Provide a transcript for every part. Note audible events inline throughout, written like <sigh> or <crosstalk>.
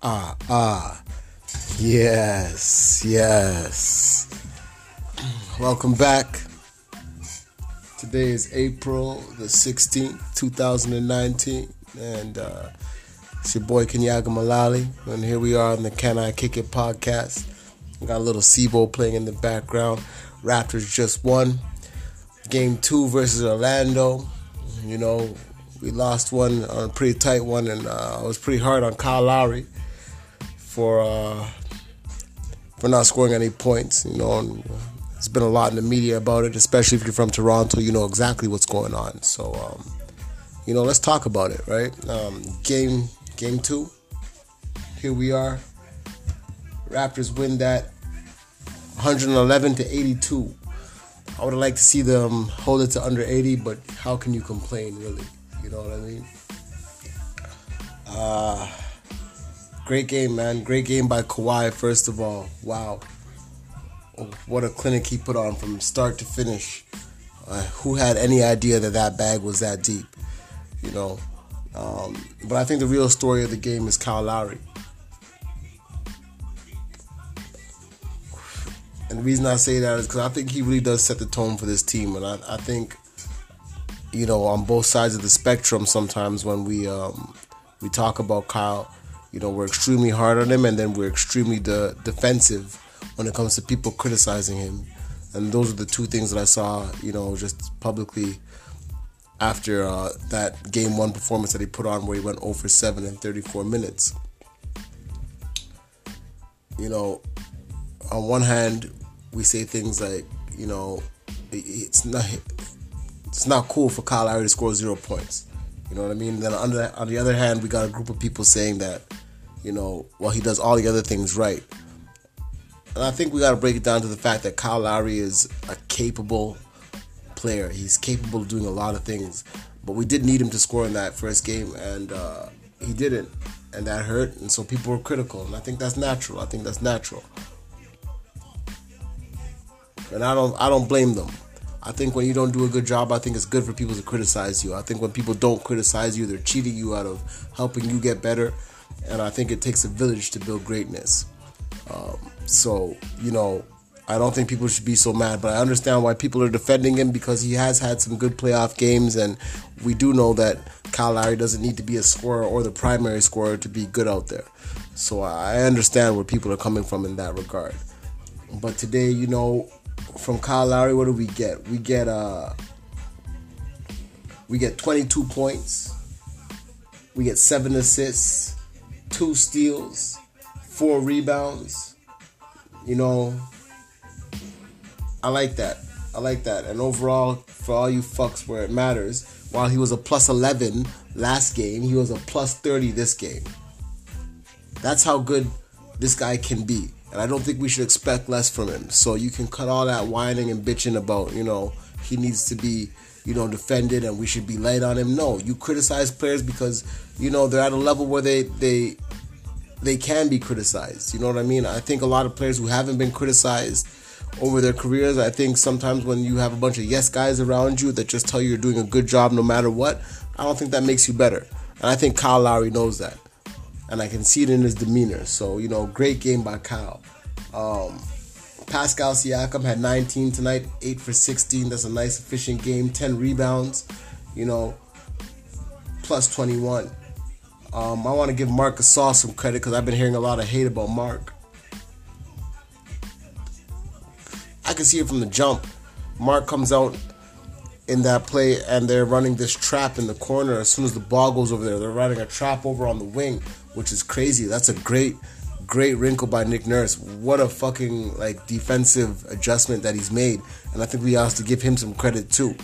Ah, ah. Yes, yes. Welcome back. Today is April the 16th, 2019. And uh, it's your boy Kenyaga Malali. And here we are on the Can I Kick It podcast. We got a little SIBO playing in the background. Raptors just won. Game two versus Orlando. You know, we lost one on a pretty tight one, and uh, I was pretty hard on Kyle Lowry for uh, for not scoring any points. You know, there's been a lot in the media about it, especially if you're from Toronto. You know exactly what's going on. So, um, you know, let's talk about it, right? Um, game game two. Here we are. Raptors win that 111 to 82. I would have liked to see them hold it to under 80, but how can you complain, really? You know what I mean? Uh, great game, man. Great game by Kawhi, first of all. Wow. What a clinic he put on from start to finish. Uh, who had any idea that that bag was that deep? You know? Um, but I think the real story of the game is Kyle Lowry. And the reason I say that is because I think he really does set the tone for this team. And I, I think, you know, on both sides of the spectrum, sometimes when we um, we talk about Kyle, you know, we're extremely hard on him, and then we're extremely de- defensive when it comes to people criticizing him. And those are the two things that I saw, you know, just publicly after uh, that game one performance that he put on where he went over 7 in 34 minutes. You know, on one hand, we say things like, you know, it's not it's not cool for Kyle Lowry to score zero points. You know what I mean? Then on the, on the other hand, we got a group of people saying that, you know, well, he does all the other things right. And I think we got to break it down to the fact that Kyle Lowry is a capable player. He's capable of doing a lot of things, but we did need him to score in that first game, and uh, he didn't, and that hurt. And so people were critical, and I think that's natural. I think that's natural, and I don't I don't blame them. I think when you don't do a good job, I think it's good for people to criticize you. I think when people don't criticize you, they're cheating you out of helping you get better, and I think it takes a village to build greatness. Um, so you know, I don't think people should be so mad, but I understand why people are defending him because he has had some good playoff games, and we do know that Kyle Lowry doesn't need to be a scorer or the primary scorer to be good out there. So I understand where people are coming from in that regard. But today, you know, from Kyle Lowry, what do we get? We get uh we get 22 points. We get 7 assists, 2 steals, 4 rebounds. You know, I like that. I like that. And overall, for all you fucks where it matters, while he was a plus 11 last game, he was a plus 30 this game. That's how good this guy can be. And I don't think we should expect less from him. So you can cut all that whining and bitching about, you know, he needs to be, you know, defended and we should be light on him. No, you criticize players because, you know, they're at a level where they they they can be criticized. You know what I mean? I think a lot of players who haven't been criticized over their careers. I think sometimes when you have a bunch of yes guys around you that just tell you you're doing a good job no matter what, I don't think that makes you better. And I think Kyle Lowry knows that. And I can see it in his demeanor. So, you know, great game by Kyle. Um, Pascal Siakam had 19 tonight, 8 for 16. That's a nice, efficient game. 10 rebounds, you know, plus 21. Um, I want to give Marc Gasol some credit because I've been hearing a lot of hate about Mark. I can see it from the jump. Mark comes out in that play and they're running this trap in the corner as soon as the ball goes over there. They're running a trap over on the wing, which is crazy. That's a great, great wrinkle by Nick Nurse. What a fucking like defensive adjustment that he's made. And I think we have to give him some credit too.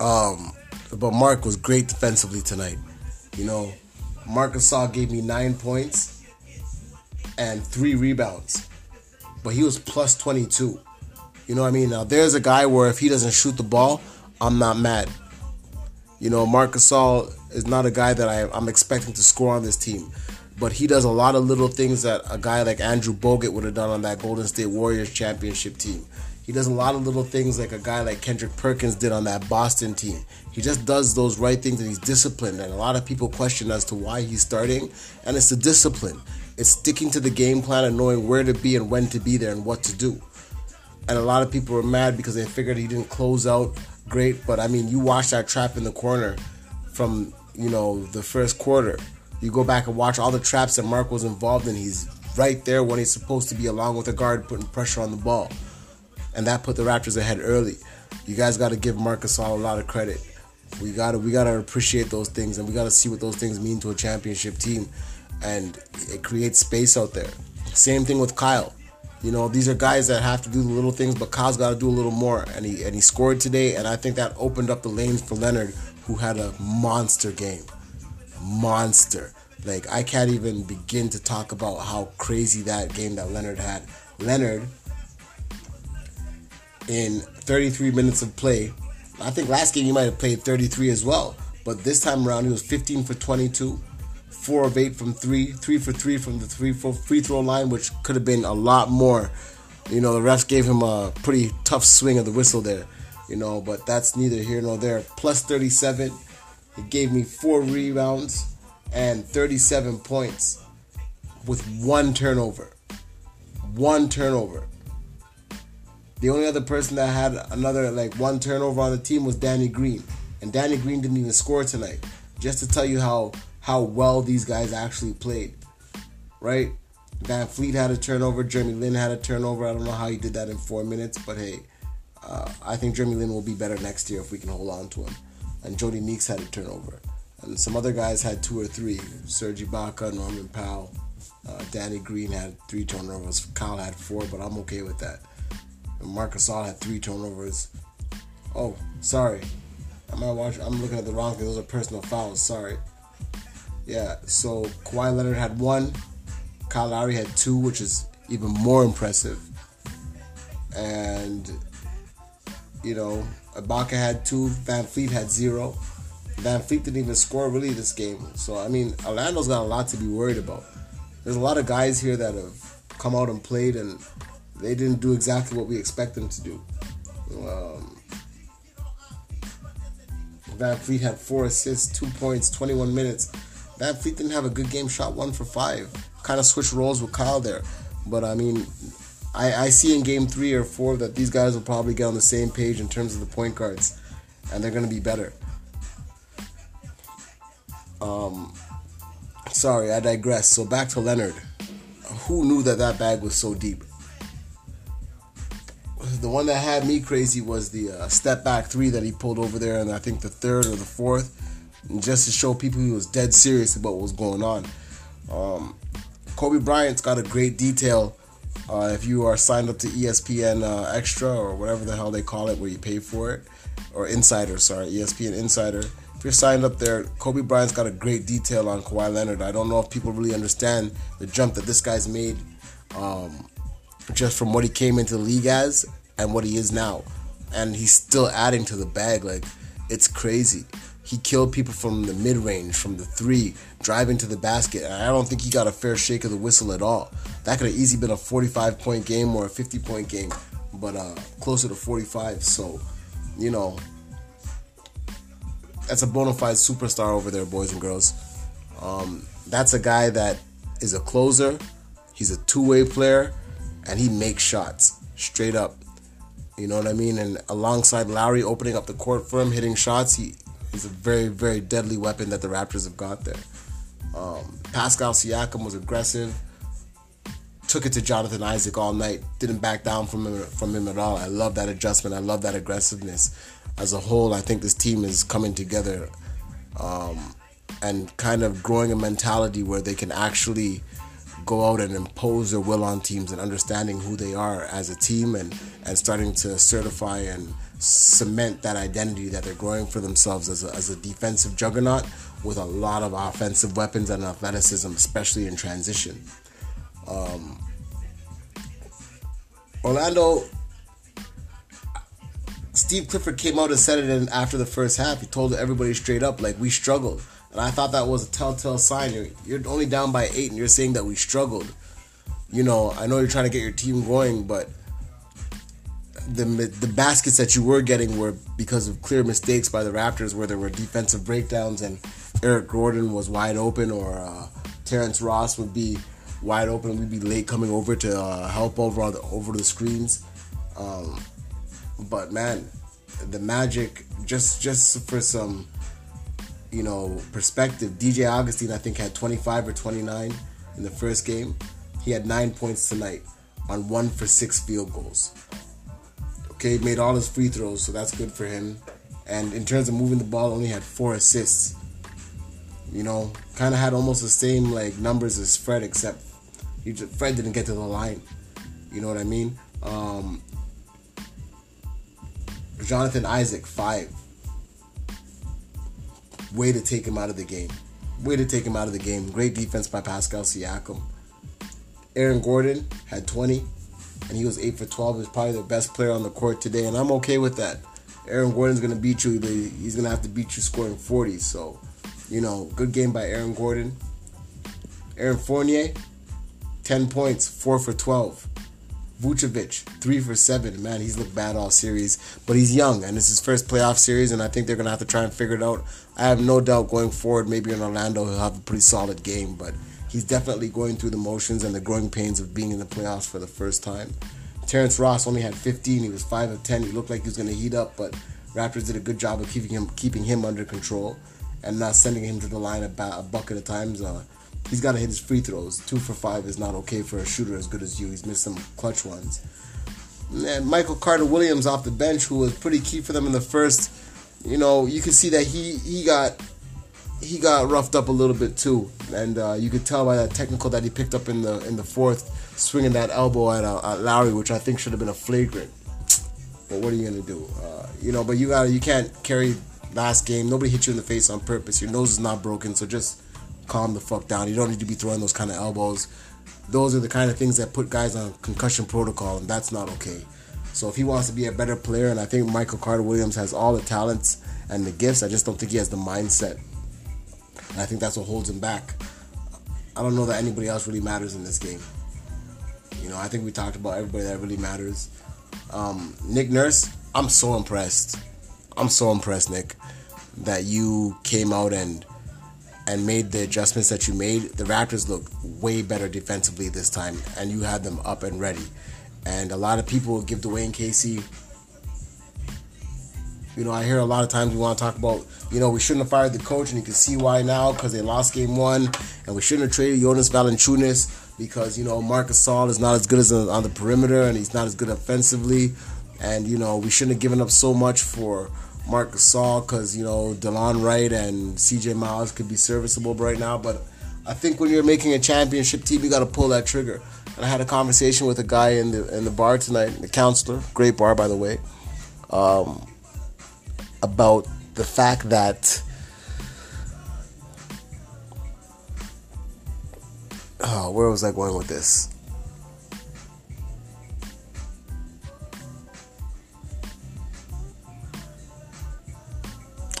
Um, but Mark was great defensively tonight. You know, Marc Gasol gave me nine points and three rebounds but he was plus 22. You know what I mean? Now, there's a guy where if he doesn't shoot the ball, I'm not mad. You know, Marc Gasol is not a guy that I, I'm expecting to score on this team. But he does a lot of little things that a guy like Andrew Bogut would have done on that Golden State Warriors championship team. He does a lot of little things like a guy like Kendrick Perkins did on that Boston team. He just does those right things and he's disciplined. And a lot of people question as to why he's starting. And it's the discipline. It's sticking to the game plan and knowing where to be and when to be there and what to do. And a lot of people were mad because they figured he didn't close out great. But I mean, you watch that trap in the corner from, you know, the first quarter. You go back and watch all the traps that Mark was involved in. He's right there when he's supposed to be, along with the guard, putting pressure on the ball. And that put the Raptors ahead early. You guys got to give Marc Gasol a lot of credit. We gotta we gotta appreciate those things, and we gotta see what those things mean to a championship team, and it creates space out there. Same thing with Kyle. You know, these are guys that have to do the little things, but Kyle's got to do a little more, and he and he scored today, and I think that opened up the lanes for Leonard, who had a monster game, monster. Like I can't even begin to talk about how crazy that game that Leonard had. Leonard in 33 minutes of play. I think last game he might have played 33 as well, but this time around he was 15 for 22, four of eight from three, three for three from the three free throw line, which could have been a lot more. You know, the refs gave him a pretty tough swing of the whistle there. You know, but that's neither here nor there. Plus 37. He gave me four rebounds and 37 points with one turnover. One turnover. The only other person that had another like one turnover on the team was Danny Green, and Danny Green didn't even score tonight. Just to tell you how how well these guys actually played, right? VanVleet had a turnover. Jeremy Lin had a turnover. I don't know how he did that in four minutes, but hey, uh, I think Jeremy Lin will be better next year if we can hold on to him. And Jody Meeks had a turnover. And some other guys had two or three. Serge Ibaka, Norman Powell, uh, Danny Green had three turnovers. Kyle had four, but I'm okay with that. And Marc Gasol had three turnovers. Oh, sorry. Am I watching? I'm looking at the wrong thing. Those are personal fouls. Sorry. Yeah. So Kawhi Leonard had one. Kyle Lowry had two, which is even more impressive. And you know, Ibaka had two. VanVleet had zero. VanVleet didn't even score really this game. So I mean, Orlando's got a lot to be worried about. There's a lot of guys here that have come out and played, and they didn't do exactly what we expect them to do. Um, VanVleet had four assists, two points, 21 minutes. VanVleet didn't have a good game, shot one for five. Kind of switched roles with Kyle there. But I mean, I, I see in game three or four that these guys will probably get on the same page in terms of the point guards, and they're going to be better. Um, sorry, I digress. So back to Leonard. Who knew that that bag was so deep? The one that had me crazy was the uh, step back three that he pulled over there, and I think the third or the fourth, just to show people he was dead serious about what was going on. Um, Kobe Bryant's got a great detail. Uh, if you are signed up to ESPN uh, Extra or whatever the hell they call it, where you pay for it, or Insider, sorry, ESPN Insider if you're signed up there, Kobe Bryant's got a great detail on Kawhi Leonard. I don't know if people really understand the jump that this guy's made um, just from what he came into the league as and what he is now. And he's still adding to the bag. Like, it's crazy. He killed people from the mid range, from the three, driving to the basket. And I don't think he got a fair shake of the whistle at all. That could have easily been a 45 point game or a 50 point game, but uh, closer to 45. So, you know, that's a bona fide superstar over there, boys and girls. Um, that's a guy that is a closer. He's a two-way player, and he makes shots straight up. You know what I mean? And alongside Lowry opening up the court for him, hitting shots, he he's a very, very deadly weapon that the Raptors have got there. Um, Pascal Siakam was aggressive, took it to Jonathan Isaac all night, didn't back down from him, from him at all. I love that adjustment. I love that aggressiveness as a whole, I think this team is coming together um, and kind of growing a mentality where they can actually go out and impose their will on teams and understanding who they are as a team and, and starting to certify and cement that identity that they're growing for themselves as a, as a defensive juggernaut with a lot of offensive weapons and athleticism, especially in transition. Um, Orlando Steve Clifford came out and said it in, after the first half. He told everybody straight up, like, we struggled. And I thought that was a telltale sign. You're, you're only down by eight and you're saying that we struggled. You know, I know you're trying to get your team going, but the the baskets that you were getting were because of clear mistakes by the Raptors, where there were defensive breakdowns and Eric Gordon was wide open, or uh, Terrence Ross would be wide open. We'd be late coming over to uh, help over the, over the screens. Um, but man, the Magic just just for some you know perspective. DJ Augustin I think had 25 or 29 in the first game. He had nine points tonight on one for six field goals. Okay, made all his free throws, so that's good for him. And in terms of moving the ball, only had four assists. You know, kind of had almost the same like numbers as Fred, except he just, Fred didn't get to the line. You know what I mean? Um, Jonathan Isaac five. Way to take him out of the game. Way to take him out of the game. Great defense by Pascal Siakam. Aaron Gordon had 20, and he was 8 for 12. He's probably the best player on the court today, and I'm okay with that. Aaron Gordon's going to beat you, but he's going to have to beat you scoring 40. So, you know, good game by Aaron Gordon. Aaron Fournier, 10 points, 4 for 12. Vucevic, 3 for 7. Man, he's looked bad all series, but he's young, and it's his first playoff series, and I think they're going to have to try and figure it out. I have no doubt going forward, maybe in Orlando, he'll have a pretty solid game, but he's definitely going through the motions and the growing pains of being in the playoffs for the first time. Terrence Ross only had 15. He was 5 of 10. He looked like he was going to heat up, but Raptors did a good job of keeping him keeping him under control and not sending him to the line a, a bucket of times. Uh, he's got to hit his free throws. Two for five is not okay for a shooter as good as you. He's missed some clutch ones. And Michael Carter Williams off the bench, who was pretty key for them in the first. You know, you can see that he he got he got roughed up a little bit too, and uh, you could tell by that technical that he picked up in the in the fourth, swinging that elbow at, uh, at Lowry, which I think should have been a flagrant. But what are you gonna do? Uh, you know, but you got you can't carry last game. Nobody hit you in the face on purpose. Your nose is not broken, so just calm the fuck down. You don't need to be throwing those kind of elbows. Those are the kind of things that put guys on concussion protocol, and that's not okay. So if he wants to be a better player, and I think Michael Carter Williams has all the talents and the gifts, I just don't think he has the mindset and I think that's what holds him back. I don't know that anybody else really matters in this game. You know, I think we talked about everybody that really matters. Um, Nick Nurse, I'm so impressed. I'm so impressed, Nick, that you came out and and made the adjustments that you made. The Raptors look way better defensively this time, and you had them up and ready. And a lot of people give Dwane Casey you know, I hear a lot of times we want to talk about, you know, we shouldn't have fired the coach, and you can see why now because they lost game one, and we shouldn't have traded Jonas Valanciunas because you know Marcus Gasol is not as good as on the perimeter, and he's not as good offensively, and you know we shouldn't have given up so much for Marc Gasol because you know Delon Wright and C.J. Miles could be serviceable right now, but I think when you're making a championship team, you got to pull that trigger. And I had a conversation with a guy in the in the bar tonight, the counselor, great bar by the way. Um, about the fact that oh, <sighs> where was I going with this?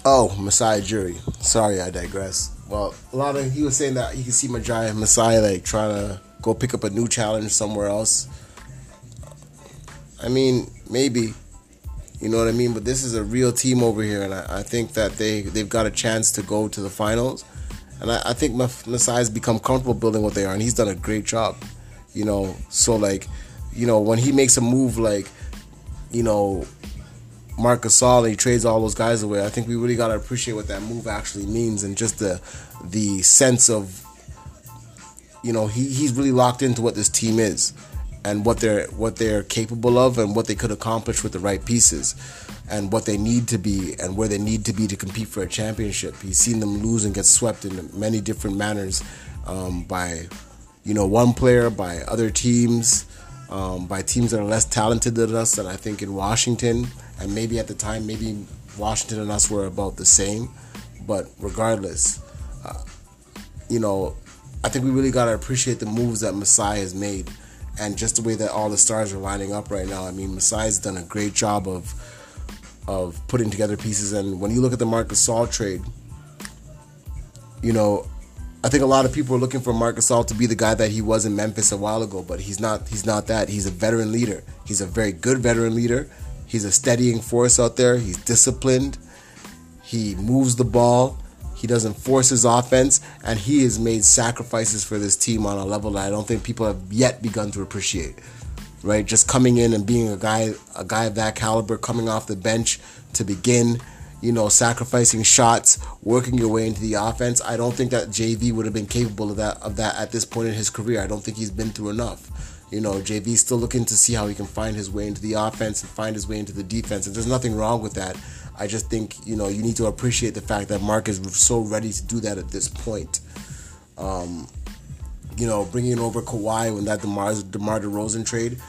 Oh, Masai Ujiri. Sorry, I digress. Well, a lot of he was saying that he could see Masai Masai like trying to go pick up a new challenge somewhere else. I mean, maybe you know what I mean? But this is a real team over here, and I, I think that they they've got a chance to go to the finals. And I, I think Masai's become comfortable building what they are, and he's done a great job. You know, so like, you know, when he makes a move like, you know, Marc Gasol, he trades all those guys away. I think we really gotta appreciate what that move actually means, and just the the sense of, you know, he, he's really locked into what this team is and what they're what they're capable of and what they could accomplish with the right pieces and what they need to be and where they need to be to compete for a championship. He's seen them lose and get swept in many different manners um, by you know one player, by other teams, um, by teams that are less talented than us. And I think in Washington and maybe at the time maybe Washington and us were about the same. But regardless, uh, you know, I think we really got to appreciate the moves that Masai has made and just the way that all the stars are lining up right now. I mean, Masai's done a great job of of putting together pieces. And when you look at the Marc Gasol trade, you know, I think a lot of people are looking for Marc Gasol to be the guy that he was in Memphis a while ago, but he's not. He's not that. He's a veteran leader. He's a very good veteran leader. He's a steadying force out there. He's disciplined. He moves the ball. He doesn't force his offense, and he has made sacrifices for this team on a level that I don't think people have yet begun to appreciate. Right, just coming in and being a guy, a guy of that caliber, coming off the bench to begin you know, sacrificing shots, working your way into the offense. I don't think that JV would have been capable of that of that at this point in his career. I don't think he's been through enough. You know, JV's still looking to see how he can find his way into the offense and find his way into the defense. And there's nothing wrong with that. I just think, you know, you need to appreciate the fact that Mark is so ready to do that at this point. Um, you know, bringing over Kawhi when that DeMar, DeMar DeRozan trade.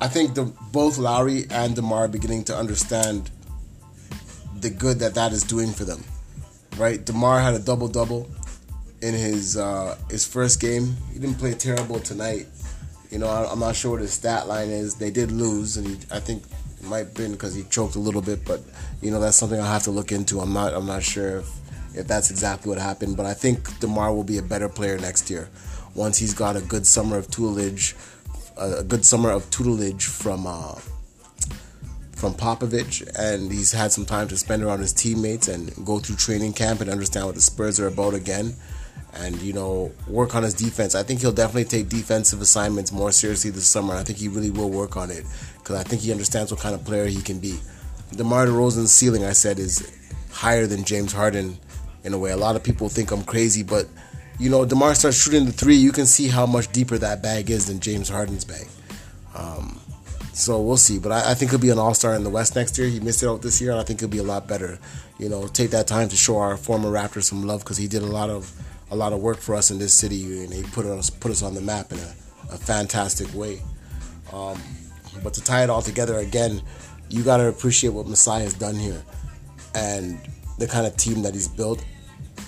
I think the, both Lowry and DeMar are beginning to understand – the good that that is doing for them. Right? DeMar had a double double in his uh, his first game. He didn't play terrible tonight. You know, I'm not sure what his stat line is. They did lose, and I think it might have been because he choked a little bit. But you know, that's something I have to look into. I'm not I'm not sure if if that's exactly what happened. But I think Demar will be a better player next year once he's got a good summer of tutelage, a good summer of tutelage from uh, from Popovich, and he's had some time to spend around his teammates and go through training camp and understand what the Spurs are about again, and you know work on his defense. I think he'll definitely take defensive assignments more seriously this summer. I think he really will work on it because I think he understands what kind of player he can be. DeMar DeRozan's ceiling, I said, is higher than James Harden in a way. A lot of people think I'm crazy, but you know, DeMar starts shooting the three, you can see how much deeper that bag is than James Harden's bag. Um, so we'll see. But I, I think he'll be an all star in the West next year. He missed it out this year, and I think he'll be a lot better. You know, take that time to show our former Raptors some love because he did a lot of a lot of work for us in this city, and he put us put us on the map in a, a fantastic way. Um, but to tie it all together again, you got to appreciate what Masai has done here, and the kind of team that he's built,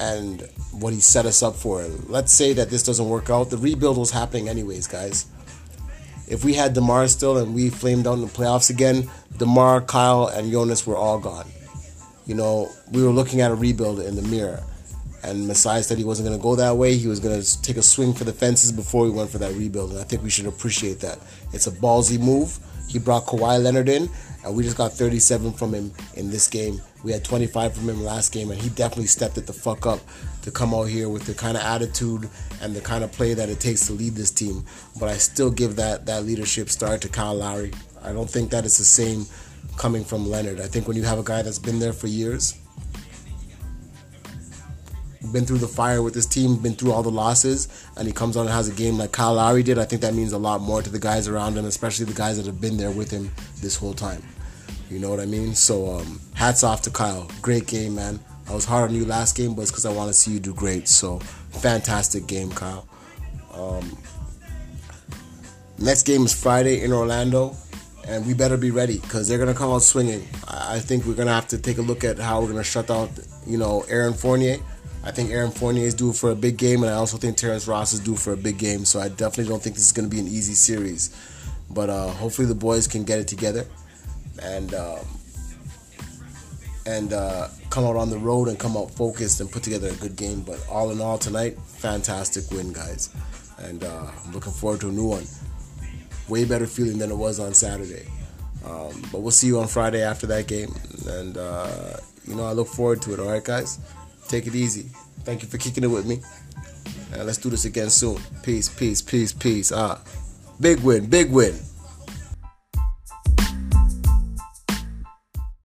and what he set us up for. Let's say that this doesn't work out. The rebuild was happening anyways, guys if we had DeMar still and we flamed out in the playoffs again, DeMar, Kyle, and Jonas were all gone. You know, we were looking at a rebuild in the mirror. And Masai said he wasn't going to go that way. He was going to take a swing for the fences before he went for that rebuild. And I think we should appreciate that. It's a ballsy move. He brought Kawhi Leonard in, and we just got 37 from him in this game. We had 25 from him last game, and he definitely stepped it the fuck up to come out here with the kind of attitude and the kind of play that it takes to lead this team. But I still give that that leadership start to Kyle Lowry. I don't think that it's the same coming from Leonard. I think when you have a guy that's been there for years, been through the fire with this team, been through all the losses, and he comes on and has a game like Kyle Lowry did, I think that means a lot more to the guys around him, especially the guys that have been there with him this whole time. You know what I mean? So um, hats off to Kyle. Great game, man. I was hard on you last game, but it's because I want to see you do great. So fantastic game, Kyle. Um, next game is Friday in Orlando, and we better be ready because they're gonna come out swinging. I think we're gonna have to take a look at how we're gonna shut down, you know, Aaron Fournier. I think Aaron Fournier is due for a big game, and I also think Terrence Ross is due for a big game. So I definitely don't think this is gonna be an easy series, but uh, hopefully the boys can get it together and. Um, and uh, come out on the road and come out focused and put together a good game. But all in all, tonight, fantastic win, guys. And uh, I'm looking forward to a new one. Way better feeling than it was on Saturday. Um, but we'll see you on Friday after that game. And, uh, you know, I look forward to it. All right, guys? Take it easy. Thank you for kicking it with me. And let's do this again soon. Peace, peace, peace, peace. Ah, big win, big win.